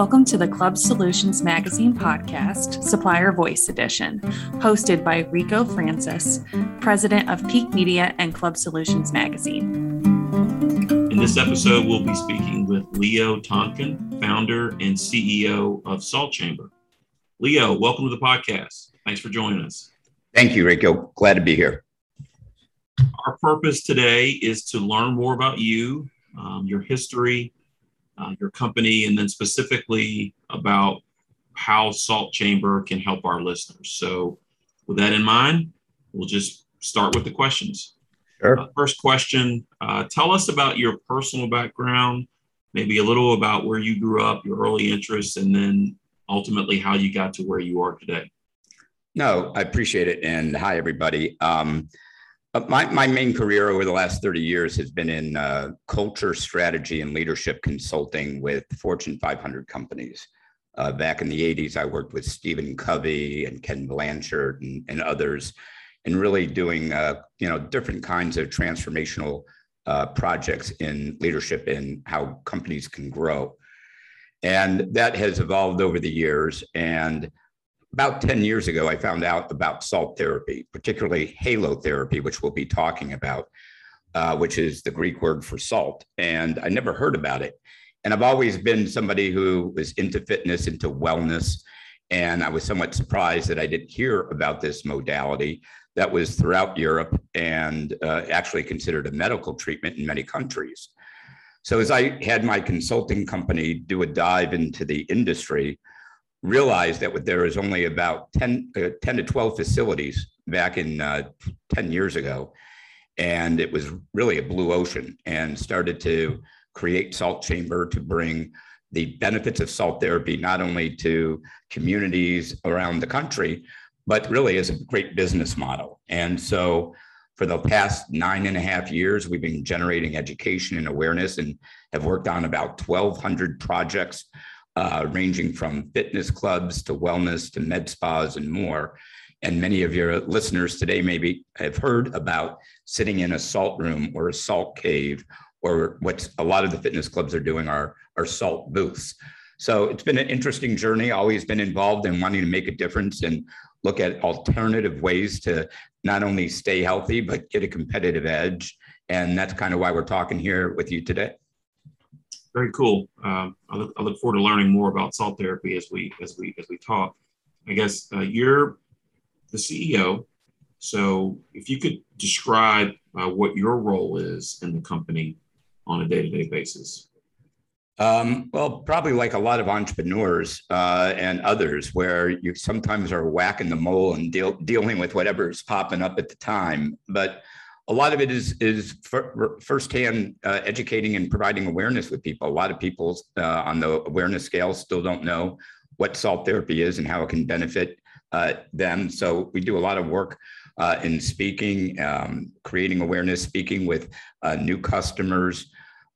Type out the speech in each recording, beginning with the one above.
Welcome to the Club Solutions Magazine podcast, Supplier Voice Edition, hosted by Rico Francis, president of Peak Media and Club Solutions Magazine. In this episode, we'll be speaking with Leo Tonkin, founder and CEO of Salt Chamber. Leo, welcome to the podcast. Thanks for joining us. Thank you, Rico. Glad to be here. Our purpose today is to learn more about you, um, your history, uh, your company, and then specifically about how Salt Chamber can help our listeners. So, with that in mind, we'll just start with the questions. Sure. Uh, first question uh, Tell us about your personal background, maybe a little about where you grew up, your early interests, and then ultimately how you got to where you are today. No, I appreciate it. And hi, everybody. Um, my, my main career over the last 30 years has been in uh, culture, strategy, and leadership consulting with Fortune 500 companies. Uh, back in the 80s, I worked with Stephen Covey and Ken Blanchard and, and others, and really doing uh, you know different kinds of transformational uh, projects in leadership and how companies can grow. And that has evolved over the years. And about 10 years ago, I found out about salt therapy, particularly halotherapy, which we'll be talking about, uh, which is the Greek word for salt. And I never heard about it. And I've always been somebody who was into fitness, into wellness. And I was somewhat surprised that I didn't hear about this modality that was throughout Europe and uh, actually considered a medical treatment in many countries. So, as I had my consulting company do a dive into the industry, realized that there was only about 10, uh, 10 to 12 facilities back in uh, 10 years ago. And it was really a blue ocean and started to create Salt Chamber to bring the benefits of salt therapy not only to communities around the country, but really as a great business model. And so for the past nine and a half years, we've been generating education and awareness and have worked on about 1,200 projects uh, ranging from fitness clubs to wellness to med spas and more. And many of your listeners today maybe have heard about sitting in a salt room or a salt cave, or what a lot of the fitness clubs are doing are, are salt booths. So it's been an interesting journey, always been involved in wanting to make a difference and look at alternative ways to not only stay healthy, but get a competitive edge. And that's kind of why we're talking here with you today very cool. Um, I, look, I look forward to learning more about salt therapy as we as we as we talk. I guess uh, you're the CEO, so if you could describe uh, what your role is in the company on a day to day basis. Um, well, probably like a lot of entrepreneurs uh, and others, where you sometimes are whacking the mole and deal, dealing with whatever's popping up at the time. But a lot of it is is firsthand uh, educating and providing awareness with people. A lot of people uh, on the awareness scale still don't know what salt therapy is and how it can benefit uh, them. So we do a lot of work uh, in speaking, um, creating awareness, speaking with uh, new customers,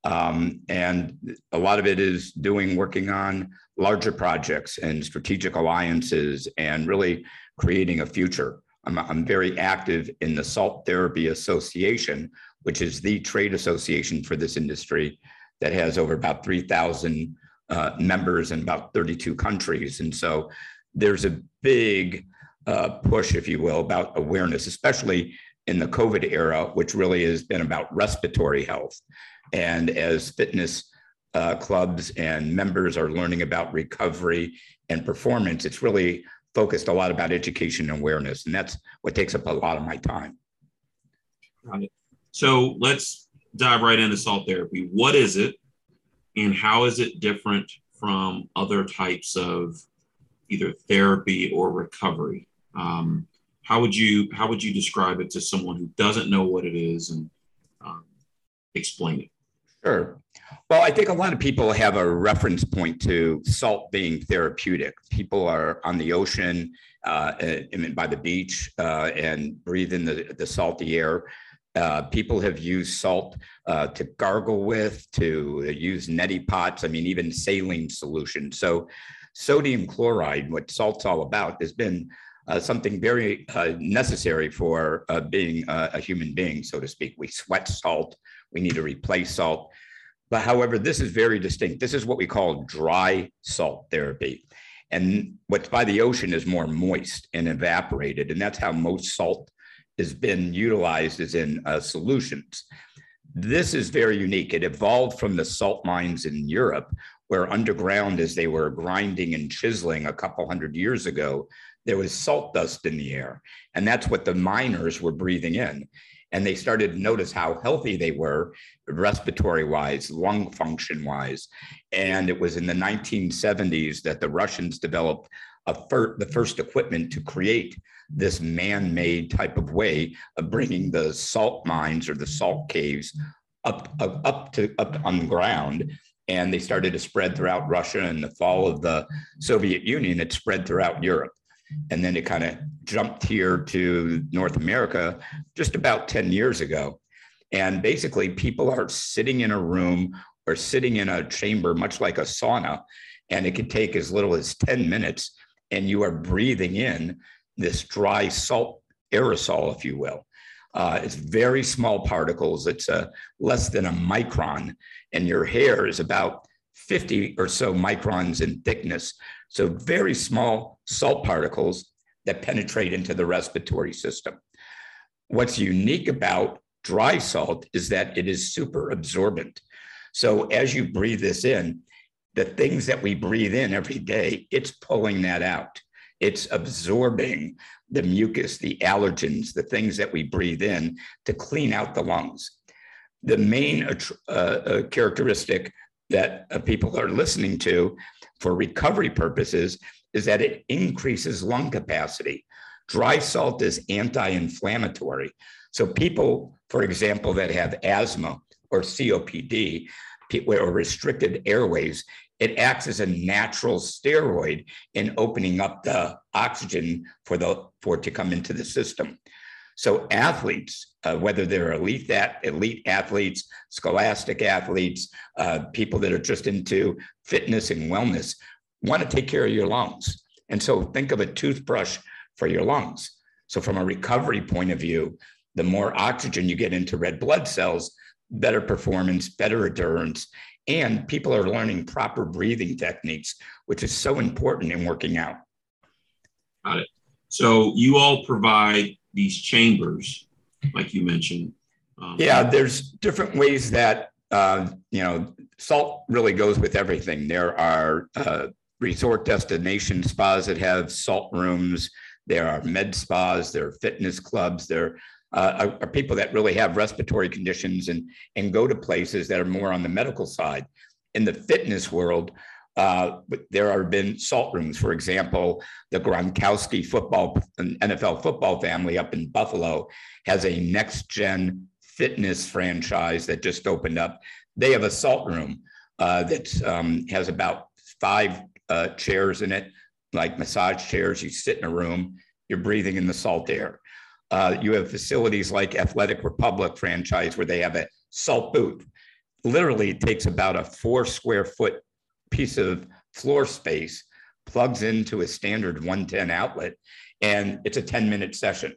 um, and a lot of it is doing working on larger projects and strategic alliances and really creating a future I'm, I'm very active in the Salt Therapy Association, which is the trade association for this industry that has over about 3,000 uh, members in about 32 countries. And so there's a big uh, push, if you will, about awareness, especially in the COVID era, which really has been about respiratory health. And as fitness uh, clubs and members are learning about recovery and performance, it's really focused a lot about education and awareness, and that's what takes up a lot of my time. Got it. So let's dive right into salt therapy. What is it, and how is it different from other types of either therapy or recovery? Um, how would you how would you describe it to someone who doesn't know what it is and um, explain it? Sure. Well, I think a lot of people have a reference point to salt being therapeutic. People are on the ocean, uh, and by the beach, uh, and breathe in the, the salty air. Uh, people have used salt uh, to gargle with, to use neti pots. I mean, even saline solution. So, sodium chloride, what salt's all about, has been uh, something very uh, necessary for uh, being a human being, so to speak. We sweat salt. We need to replace salt. But however, this is very distinct. This is what we call dry salt therapy. And what's by the ocean is more moist and evaporated. And that's how most salt has been utilized is in uh, solutions. This is very unique. It evolved from the salt mines in Europe, where underground, as they were grinding and chiseling a couple hundred years ago, there was salt dust in the air. And that's what the miners were breathing in. And they started to notice how healthy they were, respiratory wise, lung function wise. And it was in the 1970s that the Russians developed fir- the first equipment to create this man-made type of way of bringing the salt mines or the salt caves up, up, up to up on the ground and they started to spread throughout Russia. and the fall of the Soviet Union, it spread throughout Europe. And then it kind of jumped here to North America just about 10 years ago. And basically, people are sitting in a room or sitting in a chamber, much like a sauna, and it could take as little as 10 minutes, and you are breathing in this dry salt aerosol, if you will. Uh, it's very small particles. It's uh, less than a micron, and your hair is about 50 or so microns in thickness. So, very small salt particles that penetrate into the respiratory system. What's unique about dry salt is that it is super absorbent. So, as you breathe this in, the things that we breathe in every day, it's pulling that out. It's absorbing the mucus, the allergens, the things that we breathe in to clean out the lungs. The main uh, uh, characteristic that uh, people are listening to for recovery purposes is that it increases lung capacity. Dry salt is anti inflammatory. So, people, for example, that have asthma or COPD or restricted airways, it acts as a natural steroid in opening up the oxygen for the for it to come into the system. So athletes, uh, whether they're elite that elite athletes, scholastic athletes, uh, people that are just into fitness and wellness, want to take care of your lungs. And so think of a toothbrush for your lungs. So from a recovery point of view, the more oxygen you get into red blood cells, better performance, better endurance, and people are learning proper breathing techniques, which is so important in working out. Got it. So you all provide these chambers, like you mentioned. Um, yeah, there's different ways that uh, you know salt really goes with everything. There are uh, resort destination spas that have salt rooms. There are med spas. There are fitness clubs. There uh, are, are, people that really have respiratory conditions and, and go to places that are more on the medical side. In the fitness world, uh, there have been salt rooms. For example, the Gronkowski football, NFL football family up in Buffalo has a next gen fitness franchise that just opened up. They have a salt room uh, that um, has about five uh, chairs in it, like massage chairs. You sit in a room, you're breathing in the salt air. Uh, you have facilities like Athletic Republic franchise where they have a salt booth. Literally, it takes about a four square foot piece of floor space, plugs into a standard 110 outlet, and it's a 10 minute session.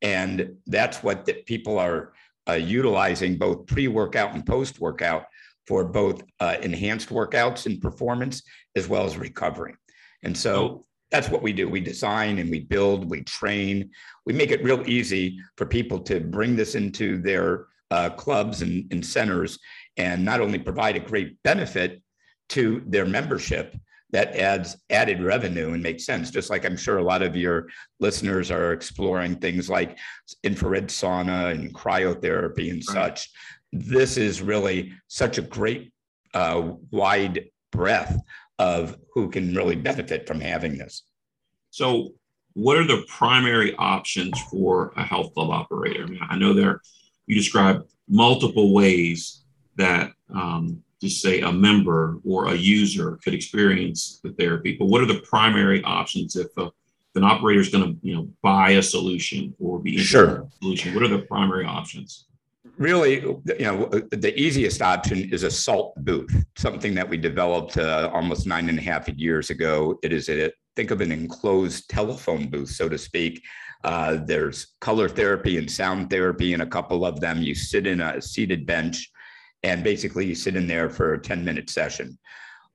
And that's what the people are uh, utilizing both pre workout and post workout for both uh, enhanced workouts and performance as well as recovery. And so that's what we do. We design and we build, we train, we make it real easy for people to bring this into their uh, clubs and, and centers and not only provide a great benefit to their membership that adds added revenue and makes sense. Just like I'm sure a lot of your listeners are exploring things like infrared sauna and cryotherapy and right. such. This is really such a great uh, wide breadth of who can really benefit from having this. So, what are the primary options for a health club operator? I, mean, I know there you describe multiple ways that um, just say a member or a user could experience the therapy. But what are the primary options if, a, if an operator is going to you know buy a solution or be sure. solution? What are the primary options? really, you know, the easiest option is a salt booth, something that we developed uh, almost nine and a half years ago. It is a think of an enclosed telephone booth, so to speak. Uh, there's color therapy and sound therapy and a couple of them. You sit in a seated bench, And basically, you sit in there for a 10 minute session.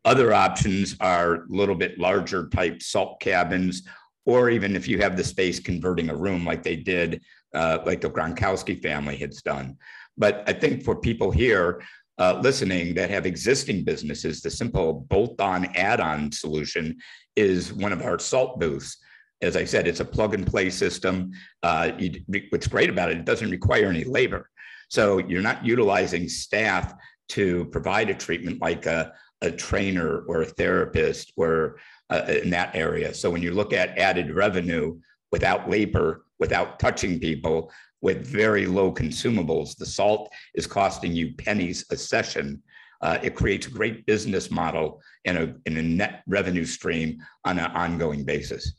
Other options are a little bit larger type salt cabins, or even if you have the space converting a room like they did, uh, like the Gronkowski family has done. But I think for people here uh, listening that have existing businesses, the simple bolt on add on solution is one of our salt booths. As I said, it's a plug and play system. Uh, you, what's great about it, it doesn't require any labor. So you're not utilizing staff to provide a treatment like a, a trainer or a therapist or uh, in that area. So when you look at added revenue without labor, without touching people, with very low consumables, the salt is costing you pennies a session. Uh, it creates a great business model and a, and a net revenue stream on an ongoing basis.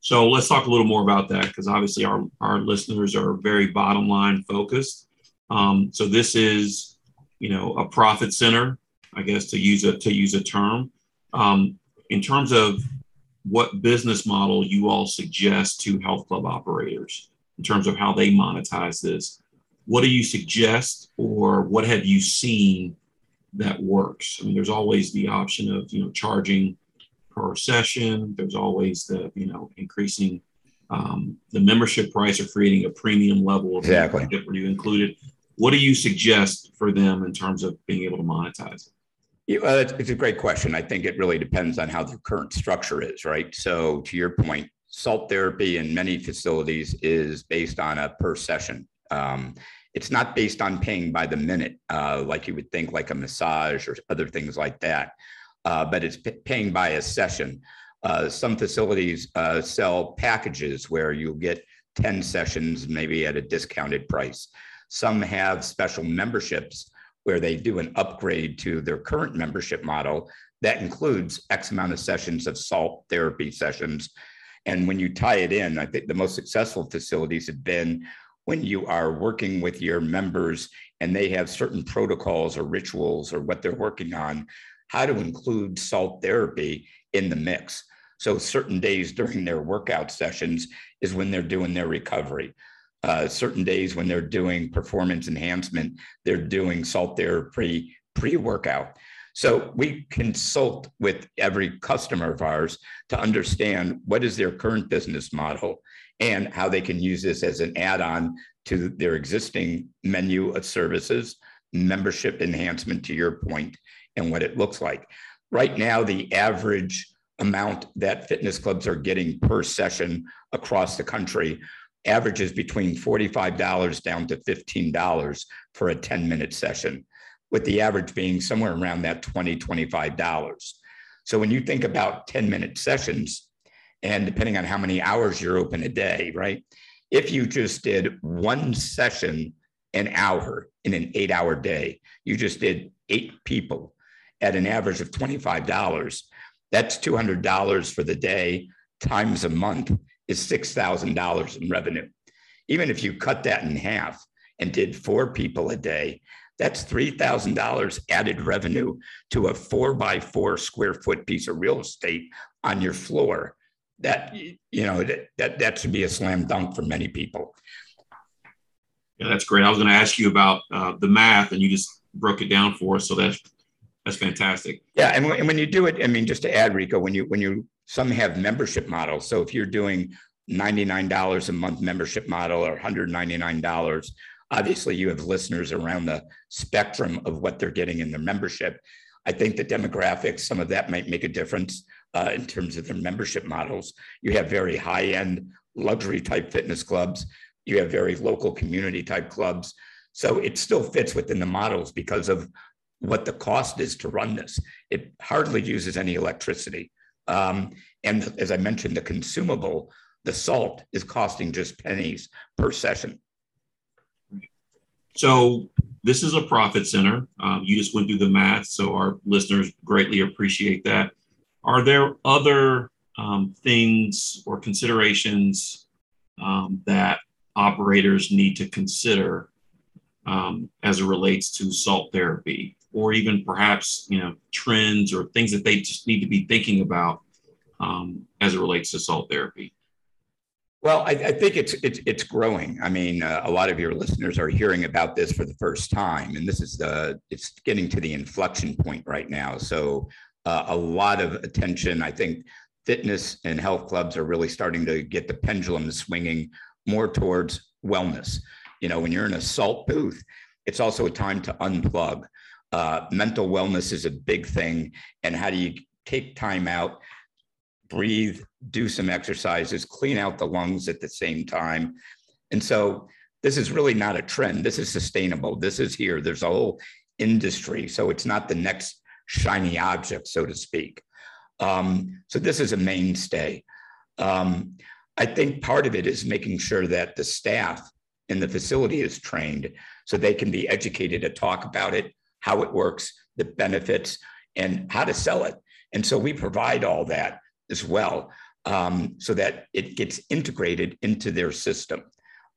So let's talk a little more about that because obviously our, our listeners are very bottom line focused. Um, so this is, you know, a profit center, I guess to use a to use a term. Um, in terms of what business model you all suggest to health club operators in terms of how they monetize this, what do you suggest or what have you seen that works? I mean, there's always the option of you know charging per session. There's always the, you know, increasing um, the membership price or creating a premium level of exactly. where you included. What do you suggest for them in terms of being able to monetize it? Yeah, well, it's, a great question. I think it really depends on how the current structure is, right? So, to your point, salt therapy in many facilities is based on a per session. Um, it's not based on paying by the minute, uh, like you would think, like a massage or other things like that uh, but it's p- paying by a session. Uh, some facilities uh, sell packages where you'll get 10 sessions, maybe at a discounted price. Some have special memberships where they do an upgrade to their current membership model that includes X amount of sessions of salt therapy sessions. And when you tie it in, I think the most successful facilities have been when you are working with your members and they have certain protocols or rituals or what they're working on how to include salt therapy in the mix. So certain days during their workout sessions is when they're doing their recovery. Uh, certain days when they're doing performance enhancement, they're doing salt therapy pre-workout. So we consult with every customer of ours to understand what is their current business model and how they can use this as an add-on to their existing menu of services, membership enhancement to your point, and what it looks like. Right now, the average amount that fitness clubs are getting per session across the country averages between $45 down to $15 for a 10 minute session, with the average being somewhere around that $20, $25. So when you think about 10 minute sessions, and depending on how many hours you're open a day, right? If you just did one session an hour in an eight hour day, you just did eight people at an average of $25, that's $200 for the day times a month is $6,000 in revenue. Even if you cut that in half and did four people a day, that's $3,000 added revenue to a four by four square foot piece of real estate on your floor. That, you know, that, that, that should be a slam dunk for many people. Yeah, that's great. I was going to ask you about uh, the math, and you just broke it down for us. So that's that's fantastic. Yeah, and, and when you do it, I mean, just to add, Rico, when you when you some have membership models. So if you're doing $99 a month membership model or $199, obviously you have listeners around the spectrum of what they're getting in their membership. I think the demographics, some of that might make a difference uh, in terms of their membership models. You have very high end luxury type fitness clubs. You have very local community type clubs. So it still fits within the models because of what the cost is to run this. It hardly uses any electricity. Um, and as I mentioned, the consumable, the salt, is costing just pennies per session. So this is a profit center. Um, you just went through the math, so our listeners greatly appreciate that. Are there other um, things or considerations um, that operators need to consider um, as it relates to salt therapy? or even perhaps you know trends or things that they just need to be thinking about um, as it relates to salt therapy? Well, I, I, think it's it's it's growing. I mean, uh, a lot of your listeners are hearing about this for the first time, and this is the it's getting to the inflection point right now. So, uh, a lot of attention. I think fitness and health clubs are really starting to get the pendulum swinging more towards wellness. You know, when you're in a salt booth, it's also a time to unplug. Uh, mental wellness is a big thing, and how do you take time out breathe, do some exercises, clean out the lungs at the same time. And so this is really not a trend. This is sustainable. This is here. There's a whole industry. So it's not the next shiny object, so to speak. Um, so this is a mainstay. Um, I think part of it is making sure that the staff in the facility is trained so they can be educated to talk about it, how it works, the benefits, and how to sell it. And so we provide all that as well, um, so that it gets integrated into their system.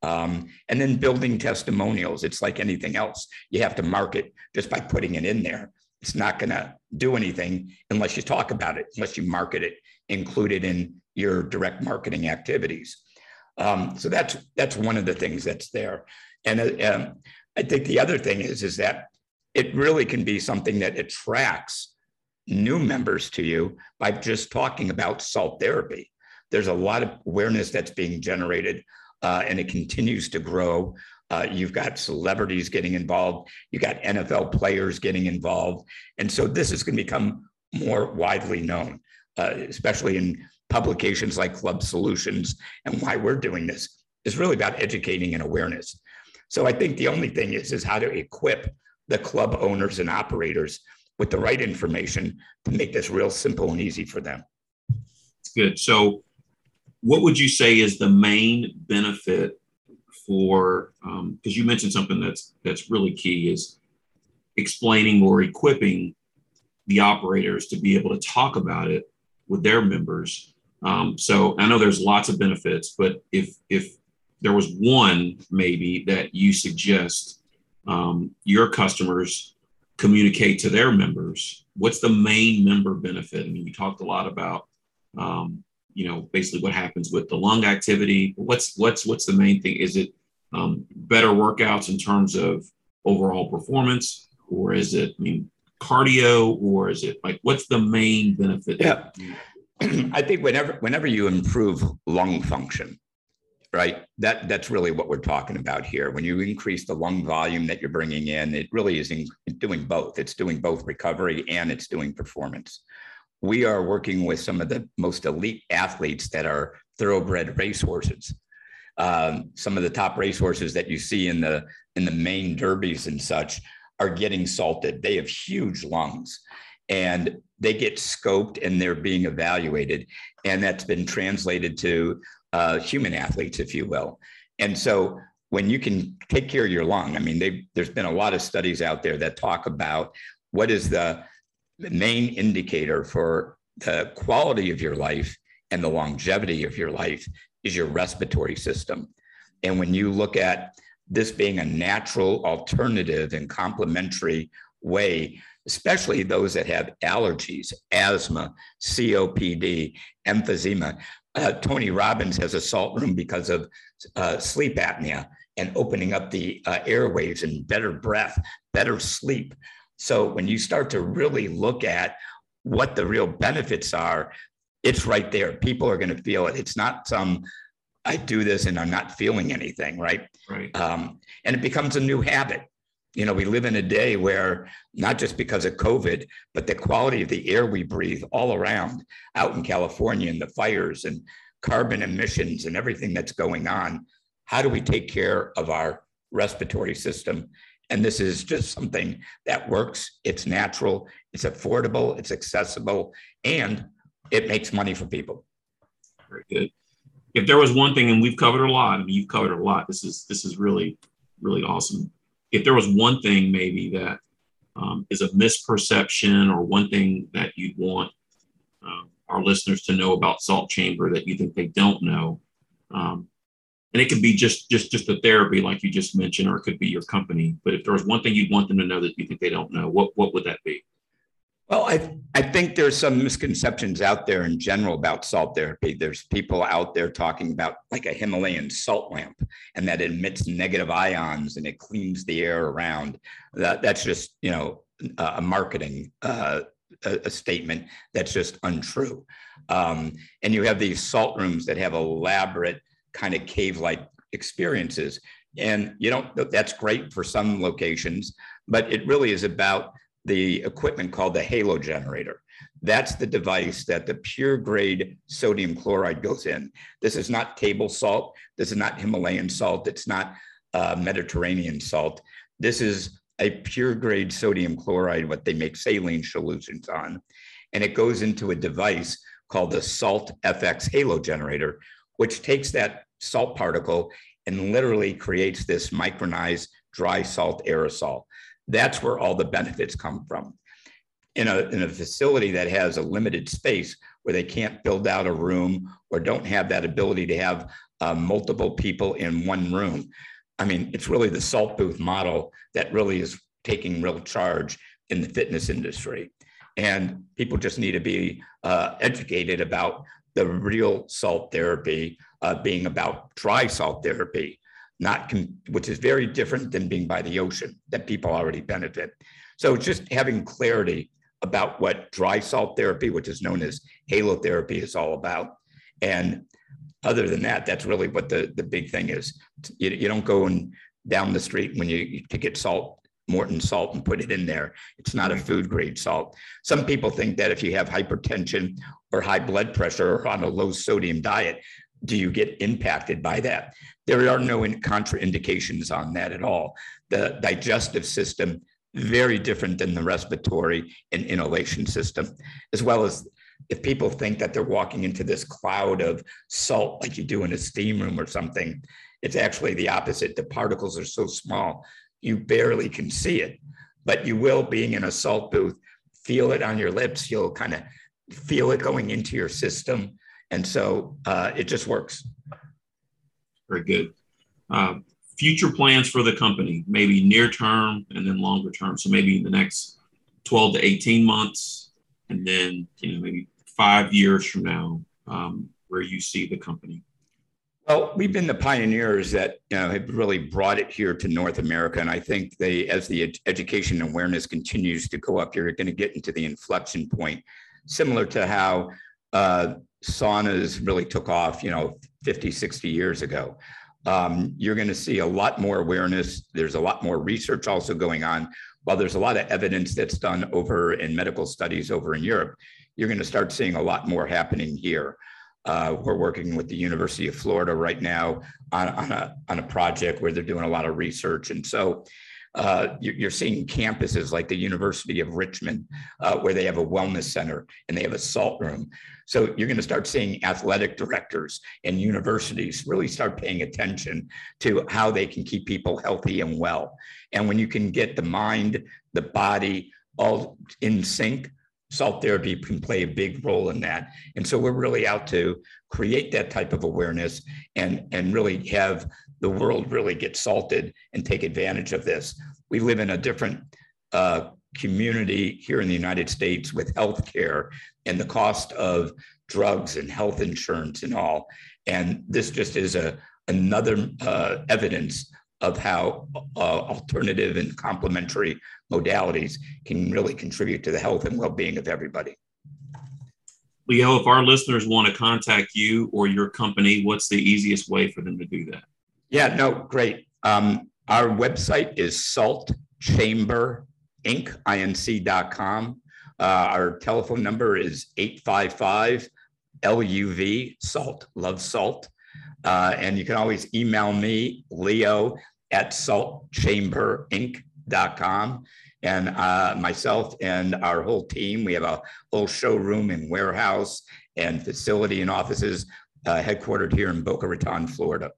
Um, and then building testimonials. It's like anything else. You have to market just by putting it in there. It's not going to do anything unless you talk about it, unless you market it, include it in your direct marketing activities. Um, so that's that's one of the things that's there. And uh, um, I think the other thing is is that it really can be something that attracts new members to you by just talking about salt therapy. There's a lot of awareness that's being generated uh, and it continues to grow. Uh, you've got celebrities getting involved, you've got NFL players getting involved. And so this is going to become more widely known, uh, especially in publications like Club Solutions. And why we're doing this is really about educating and awareness. So I think the only thing is, is how to equip the club owners and operators with the right information to make this real simple and easy for them. Good. So, what would you say is the main benefit for? Because um, you mentioned something that's that's really key is explaining or equipping the operators to be able to talk about it with their members. Um, so I know there's lots of benefits, but if if there was one maybe that you suggest um, your customers communicate to their members what's the main member benefit? I mean you talked a lot about um, you know basically what happens with the lung activity what's what's what's the main thing? Is it um, better workouts in terms of overall performance or is it i mean cardio or is it like what's the main benefit? Yeah. I think whenever whenever you improve lung function right? That that's really what we're talking about here. When you increase the lung volume that you're bringing in, it really is in, doing both. It's doing both recovery and it's doing performance. We are working with some of the most elite athletes that are thoroughbred racehorses. Um, some of the top racehorses that you see in the in the main derbies and such are getting salted. They have huge lungs, and they get scoped and they're being evaluated, and that's been translated to uh, human athletes, if you will. And so when you can take care of your lung, I mean, there's been a lot of studies out there that talk about what is the main indicator for the quality of your life and the longevity of your life is your respiratory system. And when you look at this being a natural alternative and complementary way, especially those that have allergies, asthma, COPD, emphysema, uh, Tony Robbins has a salt room because of uh, sleep apnea and opening up the uh, airwaves and better breath, better sleep. So when you start to really look at what the real benefits are, it's right there. People are going to feel it. It's not some I do this and I'm not feeling anything, right? Right. Um, and it becomes a new habit. You know, we live in a day where not just because of COVID, but the quality of the air we breathe all around out in California and the fires and carbon emissions and everything that's going on. How do we take care of our respiratory system? And this is just something that works. It's natural, it's affordable, it's accessible, and it makes money for people. Very good. If there was one thing, and we've covered a lot, I mean, you've covered a lot. This is this is really, really awesome if there was one thing maybe that um, is a misperception or one thing that you'd want uh, our listeners to know about salt chamber that you think they don't know um, and it could be just just just the therapy like you just mentioned or it could be your company but if there was one thing you'd want them to know that you think they don't know what what would that be Well, I, I think there's some misconceptions out there in general about salt therapy. There's people out there talking about like a Himalayan salt lamp and that it emits negative ions and it cleans the air around. That, that's just, you know, a marketing uh, a, a, statement that's just untrue. Um, and you have these salt rooms that have elaborate kind of cave-like experiences. And you don't, that's great for some locations, but it really is about the equipment called the halo generator. That's the device that the pure grade sodium chloride goes in. This is not table salt. This is not Himalayan salt. It's not uh, Mediterranean salt. This is a pure grade sodium chloride, what they make saline solutions on. And it goes into a device called the Salt FX Halo Generator, which takes that salt particle and literally creates this micronized dry salt aerosol. That's where all the benefits come from. In a, in a facility that has a limited space where they can't build out a room or don't have that ability to have uh, multiple people in one room. I mean, it's really the salt booth model that really is taking real charge in the fitness industry. And people just need to be uh, educated about the real salt therapy uh, being about dry salt therapy not which is very different than being by the ocean that people already benefit. So just having clarity about what dry salt therapy, which is known as halo therapy, is all about. And other than that, that's really what the, the big thing is. You, you don't go and down the street when you to get salt, Morton salt, and put it in there. It's not a food grade salt. Some people think that if you have hypertension or high blood pressure or on a low sodium diet, do you get impacted by that? There are no contraindications on that at all. The digestive system, very different than the respiratory and inhalation system, as well as if people think that they're walking into this cloud of salt like you do in a steam room or something, it's actually the opposite. The particles are so small, you barely can see it, but you will, being in a salt booth, feel it on your lips. You'll kind of feel it going into your system and so uh, it just works. Very good. Uh, future plans for the company, maybe near term and then longer term. So maybe in the next 12 to 18 months, and then you know maybe five years from now, um, where you see the company. Well, we've been the pioneers that you know, have really brought it here to North America, and I think they, as the ed- education awareness continues to go up, you're going to get into the inflection point, similar to how uh, saunas really took off, you know, 50, 60 years ago. Um, you're going to see a lot more awareness. There's a lot more research also going on. While there's a lot of evidence that's done over in medical studies over in Europe, you're going to start seeing a lot more happening here. Uh, we're working with the University of Florida right now on, on, a, on a project where they're doing a lot of research. And so uh, you're seeing campuses like the University of Richmond, uh, where they have a wellness center and they have a salt room. So you're going to start seeing athletic directors and universities really start paying attention to how they can keep people healthy and well. And when you can get the mind, the body all in sync, salt therapy can play a big role in that. And so we're really out to create that type of awareness and, and really have the world really get salted and take advantage of this. We live in a different uh, community here in the United States with healthcare and the cost of drugs and health insurance and all. And this just is a another uh, evidence of how uh, alternative and complementary modalities can really contribute to the health and well-being of everybody. Leo, if our listeners want to contact you or your company, what's the easiest way for them to do that? Yeah, no, great. Um, our website is saltchamberinc.com. Uh, our telephone number is 855 LUV, salt, love salt. Uh, and you can always email me, leo at saltchamberinc.com. And uh, myself and our whole team, we have a whole showroom and warehouse and facility and offices uh, headquartered here in Boca Raton, Florida.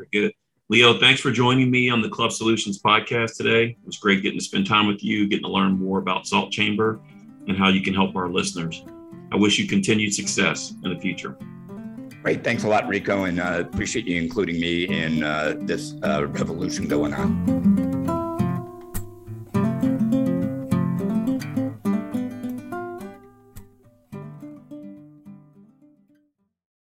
Very good. Leo, thanks for joining me on the Club Solutions podcast today. It was great getting to spend time with you, getting to learn more about Salt Chamber and how you can help our listeners. I wish you continued success in the future. Great. Thanks a lot, Rico, and uh, appreciate you including me in uh, this uh, revolution going on.